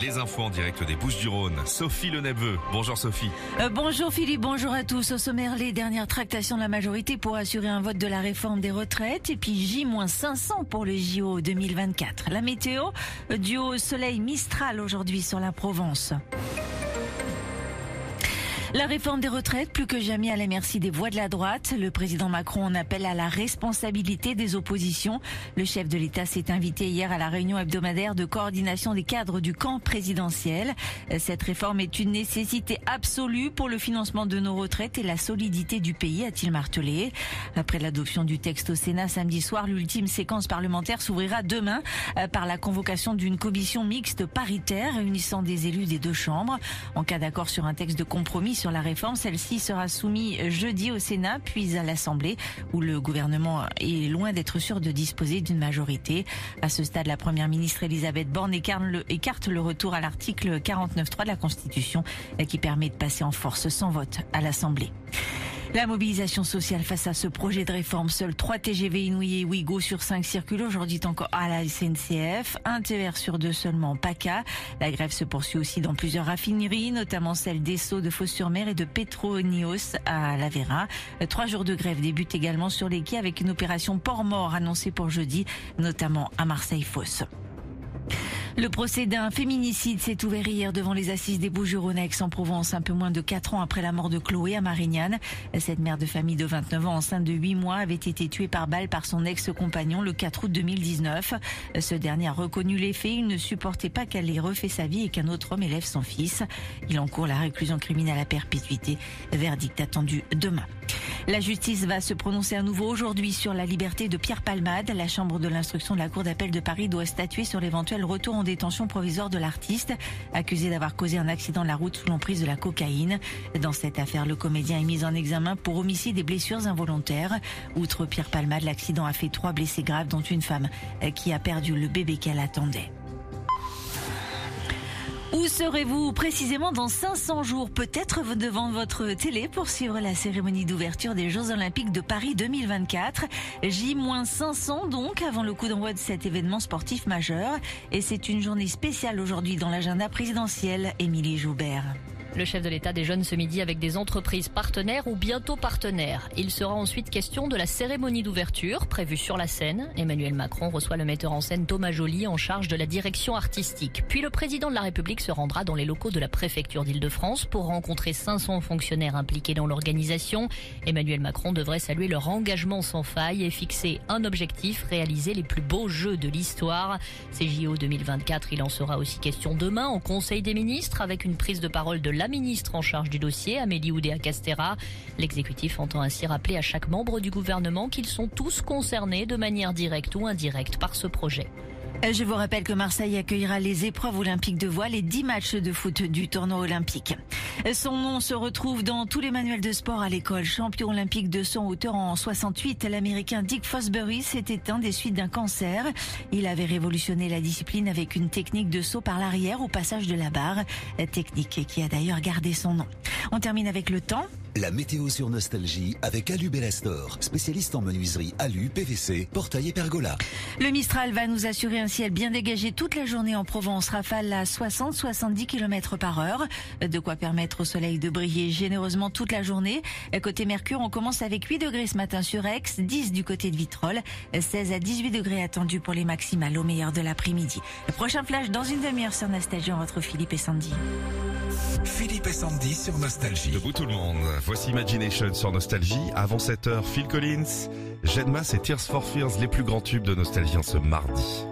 Les infos en direct des Bouches du Rhône. Sophie Le. Bonjour Sophie. Euh, bonjour Philippe, bonjour à tous. Au sommaire, les dernières tractations de la majorité pour assurer un vote de la réforme des retraites et puis J-500 pour le JO 2024. La météo, euh, du haut soleil Mistral aujourd'hui sur la Provence. La réforme des retraites, plus que jamais à la merci des voix de la droite. Le président Macron en appelle à la responsabilité des oppositions. Le chef de l'État s'est invité hier à la réunion hebdomadaire de coordination des cadres du camp présidentiel. Cette réforme est une nécessité absolue pour le financement de nos retraites et la solidité du pays, a-t-il martelé. Après l'adoption du texte au Sénat samedi soir, l'ultime séquence parlementaire s'ouvrira demain euh, par la convocation d'une commission mixte paritaire réunissant des élus des deux chambres. En cas d'accord sur un texte de compromis, sur la réforme. Celle-ci sera soumise jeudi au Sénat, puis à l'Assemblée, où le gouvernement est loin d'être sûr de disposer d'une majorité. À ce stade, la première ministre Elisabeth Borne écarte le retour à l'article 49.3 de la Constitution, qui permet de passer en force sans vote à l'Assemblée. La mobilisation sociale face à ce projet de réforme, seuls 3 TGV Inouï et Ouigo sur 5 circulent aujourd'hui encore à la SNCF, un TER sur deux seulement PACA. La grève se poursuit aussi dans plusieurs raffineries, notamment celle d'Esso, de Fos-sur-Mer et de Petronios à Lavera. Trois jours de grève débutent également sur les quais avec une opération port-mort annoncée pour jeudi, notamment à Marseille-Fosse. Le procès d'un féminicide s'est ouvert hier devant les assises des Bouches-du-Rhône en provence un peu moins de 4 ans après la mort de Chloé à Marignane. Cette mère de famille de 29 ans, enceinte de 8 mois, avait été tuée par balle par son ex-compagnon le 4 août 2019. Ce dernier a reconnu les faits. Il ne supportait pas qu'elle ait refait sa vie et qu'un autre homme élève son fils. Il encourt la réclusion criminelle à perpétuité. Verdict attendu demain. La justice va se prononcer à nouveau aujourd'hui sur la liberté de Pierre Palmade. La chambre de l'instruction de la Cour d'appel de Paris doit statuer sur l'éventuel retour en détention provisoire de l'artiste, accusé d'avoir causé un accident de la route sous l'emprise de la cocaïne. Dans cette affaire, le comédien est mis en examen pour homicide et blessures involontaires. Outre Pierre Palmade, l'accident a fait trois blessés graves, dont une femme qui a perdu le bébé qu'elle attendait. Où serez-vous précisément dans 500 jours? Peut-être devant votre télé pour suivre la cérémonie d'ouverture des Jeux Olympiques de Paris 2024. J-500 donc avant le coup d'envoi de cet événement sportif majeur. Et c'est une journée spéciale aujourd'hui dans l'agenda présidentiel. Émilie Joubert. Le chef de l'État déjeune ce midi avec des entreprises partenaires ou bientôt partenaires. Il sera ensuite question de la cérémonie d'ouverture prévue sur la scène. Emmanuel Macron reçoit le metteur en scène Thomas Joly en charge de la direction artistique. Puis le président de la République se rendra dans les locaux de la préfecture d'Île-de-France pour rencontrer 500 fonctionnaires impliqués dans l'organisation. Emmanuel Macron devrait saluer leur engagement sans faille et fixer un objectif, réaliser les plus beaux jeux de l'histoire. Ces JO 2024, il en sera aussi question demain au Conseil des ministres avec une prise de parole de la ministre en charge du dossier, Amélie Oudéa-Castera. L'exécutif entend ainsi rappeler à chaque membre du gouvernement qu'ils sont tous concernés de manière directe ou indirecte par ce projet. Euh, je vous rappelle que Marseille accueillera les épreuves olympiques de voile et 10 matchs de foot du tournoi olympique. Son nom se retrouve dans tous les manuels de sport à l'école. Champion olympique de son hauteur en 68, l'américain Dick Fosbury s'est éteint des suites d'un cancer. Il avait révolutionné la discipline avec une technique de saut par l'arrière au passage de la barre, technique qui a d'ailleurs gardé son nom. On termine avec le temps. La météo sur Nostalgie avec Alu Bellastor, spécialiste en menuiserie Alu, PVC, portail et pergola. Le Mistral va nous assurer un ciel bien dégagé toute la journée en Provence. Rafale à 60-70 km par heure. De quoi permettre au soleil de briller généreusement toute la journée. Côté Mercure, on commence avec 8 degrés ce matin sur Aix, 10 du côté de Vitrolles, 16 à 18 degrés attendus pour les maximales au meilleur de l'après-midi. Le prochain flash dans une demi-heure sur Nostalgie. On retrouve Philippe et Sandy. Philippe et Sandy sur Nostalgie. Debout tout le monde. Voici Imagination sur Nostalgie. Avant 7 heures, Phil Collins, Jedmas et Tears for Fears, les plus grands tubes de Nostalgie en ce mardi.